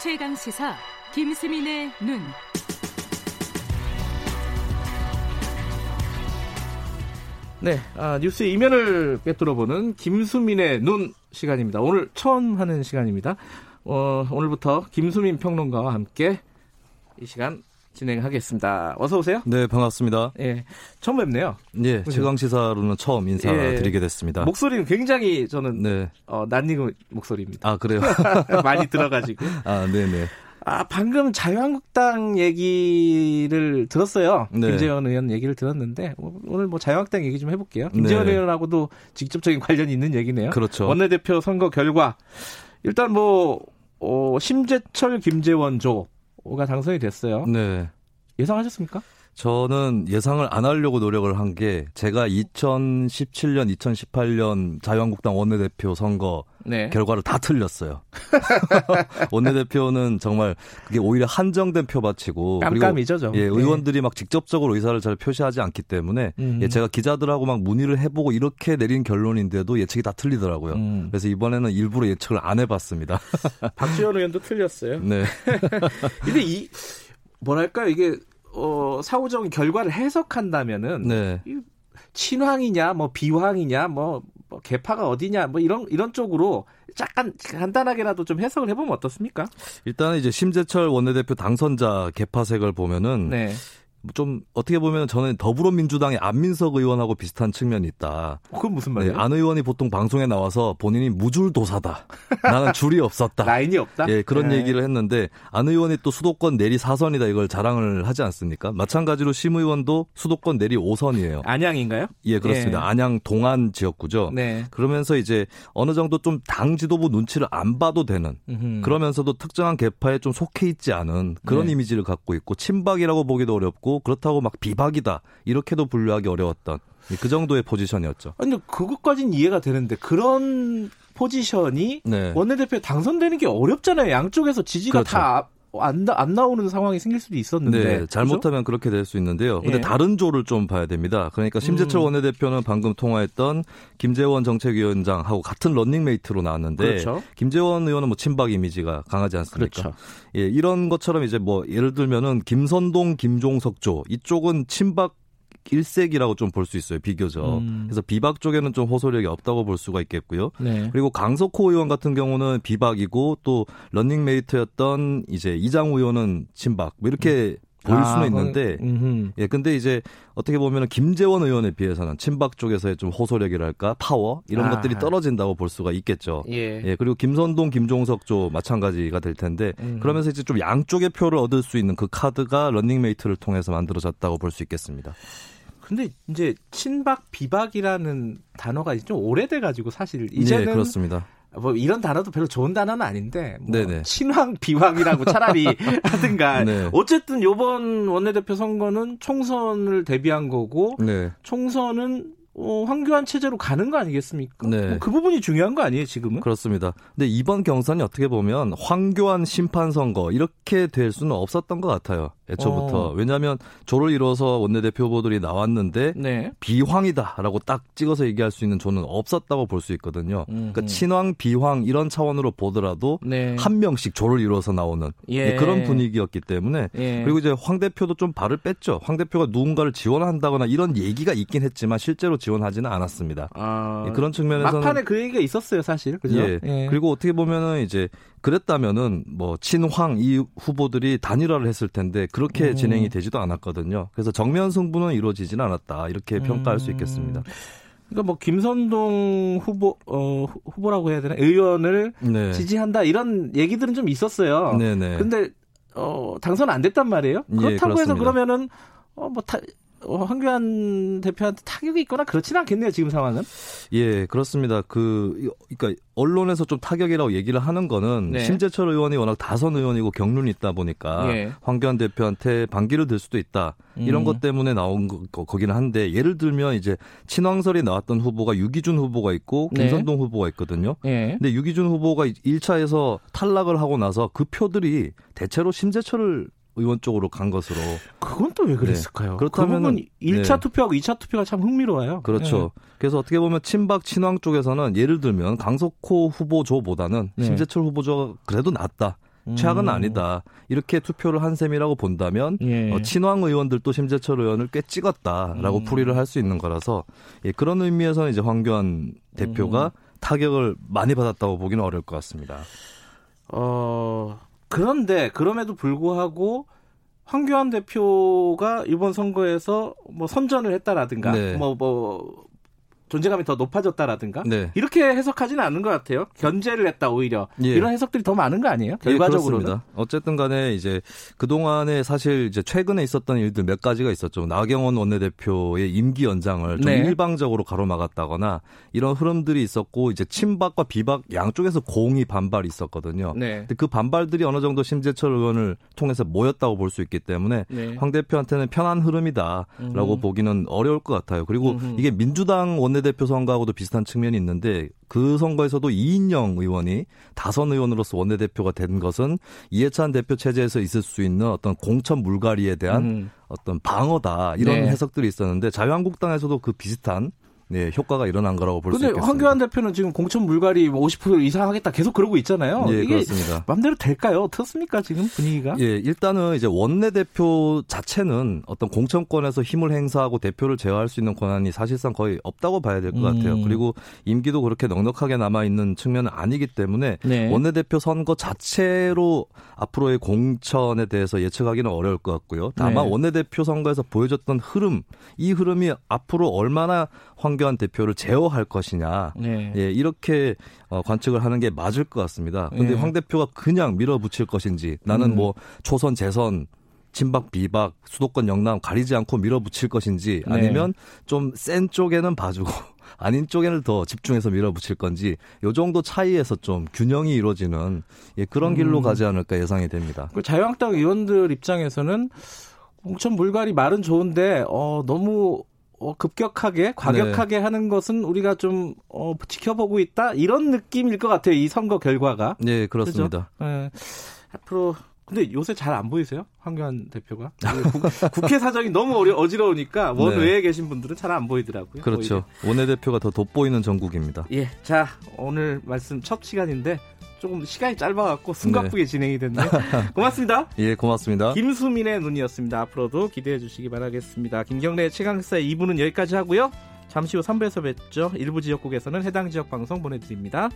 최강 시사 김수민의 눈. 네, 아, 뉴스 이면을 꿰뚫어보는 김수민의 눈 시간입니다. 오늘 처음 하는 시간입니다. 어, 오늘부터 김수민 평론가와 함께 이 시간 진행하겠습니다. 어서 오세요. 네, 반갑습니다. 예, 처음 뵙네요. 예, 최강 시사로는 처음 인사드리게 예, 됐습니다. 목소리는 굉장히 저는 네. 어, 낯익은 목소리입니다. 아 그래요? 많이 들어가지고. 아, 네 네. 아, 방금 자유한국당 얘기를 들었어요. 네. 김재원 의원 얘기를 들었는데 오늘 뭐 자유한국당 얘기 좀 해볼게요. 김재원 네. 의원하고도 직접적인 관련이 있는 얘기네요. 그렇죠. 원내대표 선거 결과 일단 뭐 어, 심재철 김재원 조 가 당선이 됐어요. 네. 예상하셨습니까? 저는 예상을 안 하려고 노력을 한 게 제가 2017년, 2018년 자유한국당 원내대표 선거 네. 결과를 다 틀렸어요. 원내대표는 정말 그게 오히려 한정된 표밭이고 깜깜이죠, 좀. 예, 의원들이 네. 막 직접적으로 의사를 잘 표시하지 않기 때문에 음. 예, 제가 기자들하고 막 문의를 해보고 이렇게 내린 결론인데도 예측이 다 틀리더라고요. 음. 그래서 이번에는 일부러 예측을 안 해봤습니다. 박지원 의원도 틀렸어요. 네. 근데 이 뭐랄까요 이게 어, 사후적인 결과를 해석한다면은 네. 친황이냐 뭐 비황이냐 뭐, 뭐 개파가 어디냐 뭐 이런 이런 쪽으로 약간 간단하게라도 좀 해석을 해보면 어떻습니까? 일단은 이제 심재철 원내대표 당선자 개파색을 보면은 네. 좀 어떻게 보면 저는 더불어민주당의 안민석 의원하고 비슷한 측면이 있다. 그건 무슨 말이에요? 네, 안 의원이 보통 방송에 나와서 본인이 무줄도사다. 나는 줄이 없었다. 라인이 없다. 예, 그런 네. 얘기를 했는데 안 의원이 또 수도권 내리 4선이다 이걸 자랑을 하지 않습니까? 마찬가지로 심 의원도 수도권 내리 5선이에요. 안양인가요? 예, 그렇습니다. 네. 안양 동안 지역구죠. 네. 그러면서 이제 어느 정도 좀 당 지도부 눈치를 안 봐도 되는 음흠. 그러면서도 특정한 개파에 좀 속해 있지 않은 그런 네. 이미지를 갖고 있고 친박이라고 보기도 어렵고 그렇다고 막 비박이다 이렇게도 분류하기 어려웠던 그 정도의 포지션이었죠. 아니 그것까지는 이해가 되는데 그런 포지션이 네. 원내대표 당선되는 게 어렵잖아요. 양쪽에서 지지가 그렇죠. 다 안, 안 나오는 상황이 생길 수도 있었는데. 네, 잘못하면 그렇죠? 그렇게 될 수 있는데요. 근데 예. 다른 조를 좀 봐야 됩니다. 그러니까 심재철 음. 원내대표는 방금 통화했던 김재원 정책위원장하고 같은 런닝메이트로 나왔는데 그렇죠. 김재원 의원은 뭐 친박 이미지가 강하지 않습니까? 그렇죠. 예, 이런 것처럼 이제 뭐 예를 들면은 김선동, 김종석 조 이쪽은 친박 일색이라고 좀 볼 수 있어요 비교적. 음. 그래서 비박 쪽에는 좀 호소력이 없다고 볼 수가 있겠고요. 네. 그리고 강석호 의원 같은 경우는 비박이고 또 런닝메이트였던 이제 이장우 의원은 친박 뭐 이렇게 음. 보일 수는 아, 있는데 음흠. 예 근데 이제 어떻게 보면 김재원 의원에 비해서는 친박 쪽에서의 좀 호소력이랄까 파워 이런 아. 것들이 떨어진다고 볼 수가 있겠죠. 예. 예 그리고 김선동 김종석 쪽 마찬가지가 될 텐데 음. 그러면서 이제 좀 양쪽의 표를 얻을 수 있는 그 카드가 런닝메이트를 통해서 만들어졌다고 볼 수 있겠습니다. 근데 이제 친박 비박이라는 단어가 좀 오래돼 가지고 사실 이제는 네, 그렇습니다. 뭐 이런 단어도 별로 좋은 단어는 아닌데 뭐 친황 비황이라고 차라리 하든가 네. 어쨌든 요번 원내대표 선거는 총선을 대비한 거고 네. 총선은 어, 황교안 체제로 가는 거 아니겠습니까? 네. 뭐 그 부분이 중요한 거 아니에요, 지금은? 그렇습니다. 근데 이번 경선이 어떻게 보면 황교안 심판 선거 이렇게 될 수는 없었던 것 같아요. 애초부터. 어. 왜냐하면 조를 이뤄서 원내대표 후보들이 나왔는데 네. 비황이다라고 딱 찍어서 얘기할 수 있는 조는 없었다고 볼 수 있거든요. 음흠. 그러니까 친황, 비황 이런 차원으로 보더라도 네. 한 명씩 조를 이뤄서 나오는 예. 그런 분위기였기 때문에 예. 그리고 이제 황 대표도 좀 발을 뺐죠. 황 대표가 누군가를 지원한다거나 이런 얘기가 있긴 했지만 실제로 지원하지는 않았습니다. 아, 예, 그런 측면에서는 막판에 그 얘기가 있었어요, 사실. 그죠? 예. 예. 그리고 어떻게 보면은 이제 그랬다면은 뭐 친황 이 후보들이 단일화를 했을 텐데 그렇게 음. 진행이 되지도 않았거든요. 그래서 정면 승부는 이루어지지는 않았다 이렇게 평가할 음. 수 있겠습니다. 그러니까 뭐 김선동 후보 어 후보라고 해야 되나 의원을 네. 지지한다 이런 얘기들은 좀 있었어요. 네네. 근데 어 당선 안 됐단 말이에요. 예, 그렇다고 예, 해서 그러면은 어뭐 어, 황교안 대표한테 타격이 있거나 그렇지는 않겠네요 지금 상황은. 예, 그렇습니다. 그 그러니까 언론에서 좀 타격이라고 얘기를 하는 거는 네. 심재철 의원이 워낙 다선 의원이고 경륜이 있다 보니까 예. 황교안 대표한테 반기를 들 수도 있다 이런 음. 것 때문에 나온 거, 거기는 한데 예를 들면 이제 친황설이 나왔던 후보가 유기준 후보가 있고 네. 김선동 네. 후보가 있거든요. 예. 근데 유기준 후보가 1차에서 탈락을 하고 나서 그 표들이 대체로 심재철을 의원 쪽으로 간 것으로. 그건 또 왜 그랬을까요? 네. 그렇다면 그 1차 네. 투표하고 2차 투표가 참 흥미로워요. 그렇죠. 네. 그래서 어떻게 보면 친박 친황 쪽에서는 예를 들면 강석호 후보조보다는 네. 심재철 후보조가 그래도 낫다. 최악은 음. 아니다. 이렇게 투표를 한 셈이라고 본다면 예. 어, 친황 의원들도 심재철 의원을 꽤 찍었다라고 음. 풀이를 할 수 있는 거라서 예, 그런 의미에서는 이제 황교안 대표가 음. 타격을 많이 받았다고 보기는 어려울 것 같습니다. 어, 그런데 그럼에도 불구하고 황교안 대표가 이번 선거에서 뭐 선전을 했다라든가 네. 뭐뭐 존재감이 더 높아졌다라든가 네. 이렇게 해석하지는 않는 것 같아요. 견제를 했다 오히려 예. 이런 해석들이 더 많은 거 아니에요? 결과적으로는. 예, 그렇습니다. 어쨌든 간에 이제 그 동안에 사실 이제 최근에 있었던 일들 몇 가지가 있었죠. 나경원 원내대표의 임기 연장을 좀 네. 일방적으로 가로막았다거나 이런 흐름들이 있었고 이제 친박과 비박 양쪽에서 공이 반발이 있었거든요. 네. 근데 그 반발들이 어느 정도 심재철 의원을 통해서 모였다고 볼 수 있기 때문에 네. 황 대표한테는 편한 흐름이다라고 음. 보기는 어려울 것 같아요. 그리고 음흠. 이게 민주당 원내 대표 선거하고도 비슷한 측면이 있는데 그 선거에서도 이인영 의원이 다선 의원으로서 원내대표가 된 것은 이해찬 대표 체제에서 있을 수 있는 어떤 공천 물갈이에 대한 음. 어떤 방어다 이런 네. 해석들이 있었는데 자유한국당에서도 그 비슷한 네, 효과가 일어난 거라고 볼 수 있겠습니다. 황교안 대표는 지금 공천 물갈이 뭐50% 이상 하겠다 계속 그러고 있잖아요. 예, 이게 그렇습니다. 맘대로 될까요? 어떻습니까 지금 분위기가? 예, 일단은 이제 원내 대표 자체는 어떤 공천권에서 힘을 행사하고 대표를 제어할 수 있는 권한이 사실상 거의 없다고 봐야 될 것 같아요. 음. 그리고 임기도 그렇게 넉넉하게 남아 있는 측면은 아니기 때문에 네. 원내 대표 선거 자체로 앞으로의 공천에 대해서 예측하기는 어려울 것 같고요. 다만 네. 원내 대표 선거에서 보여줬던 흐름, 이 흐름이 앞으로 얼마나 황 교안 대표를 제어할 것이냐. 네. 예, 이렇게 어, 관측을 하는 게 맞을 것 같습니다. 근데 예. 황 대표가 그냥 밀어붙일 것인지 나는 음. 뭐 초선 재선 친박 비박 수도권 영남 가리지 않고 밀어붙일 것인지 네. 아니면 좀센 쪽에는 봐주고 아닌 쪽에는 더 집중해서 밀어붙일 건지 요 정도 차이에서 좀 균형이 이루어지는 예, 그런 길로 음. 가지 않을까 예상이 됩니다. 그 자유한국당 의원들 입장에서는 공천 물갈이 말은 좋은데 어, 너무 어, 급격하게 과격하게 네. 하는 것은 우리가 좀 어, 지켜보고 있다 이런 느낌일 것 같아요 이 선거 결과가. 네, 그렇습니다. 예. 앞으로 근데 요새 잘 안 보이세요 황교안 대표가 국, 국회 사정이 너무 어려, 어지러우니까 원 네. 외에 계신 분들은 잘 안 보이더라고요. 그렇죠. 원내 대표가 더 돋보이는 전국입니다. 예, 자 오늘 말씀 첫 시간인데 조금 시간이 짧아갖고 숨가쁘게 진행이 됐네요. 고맙습니다. 예, 고맙습니다. 김수민의 눈이었습니다. 앞으로도 기대해 주시기 바라겠습니다. 김경래의 최강사의 2부는 여기까지 하고요. 잠시 후 3부에서 뵙죠. 일부 지역국에서는 해당 지역 방송 보내드립니다.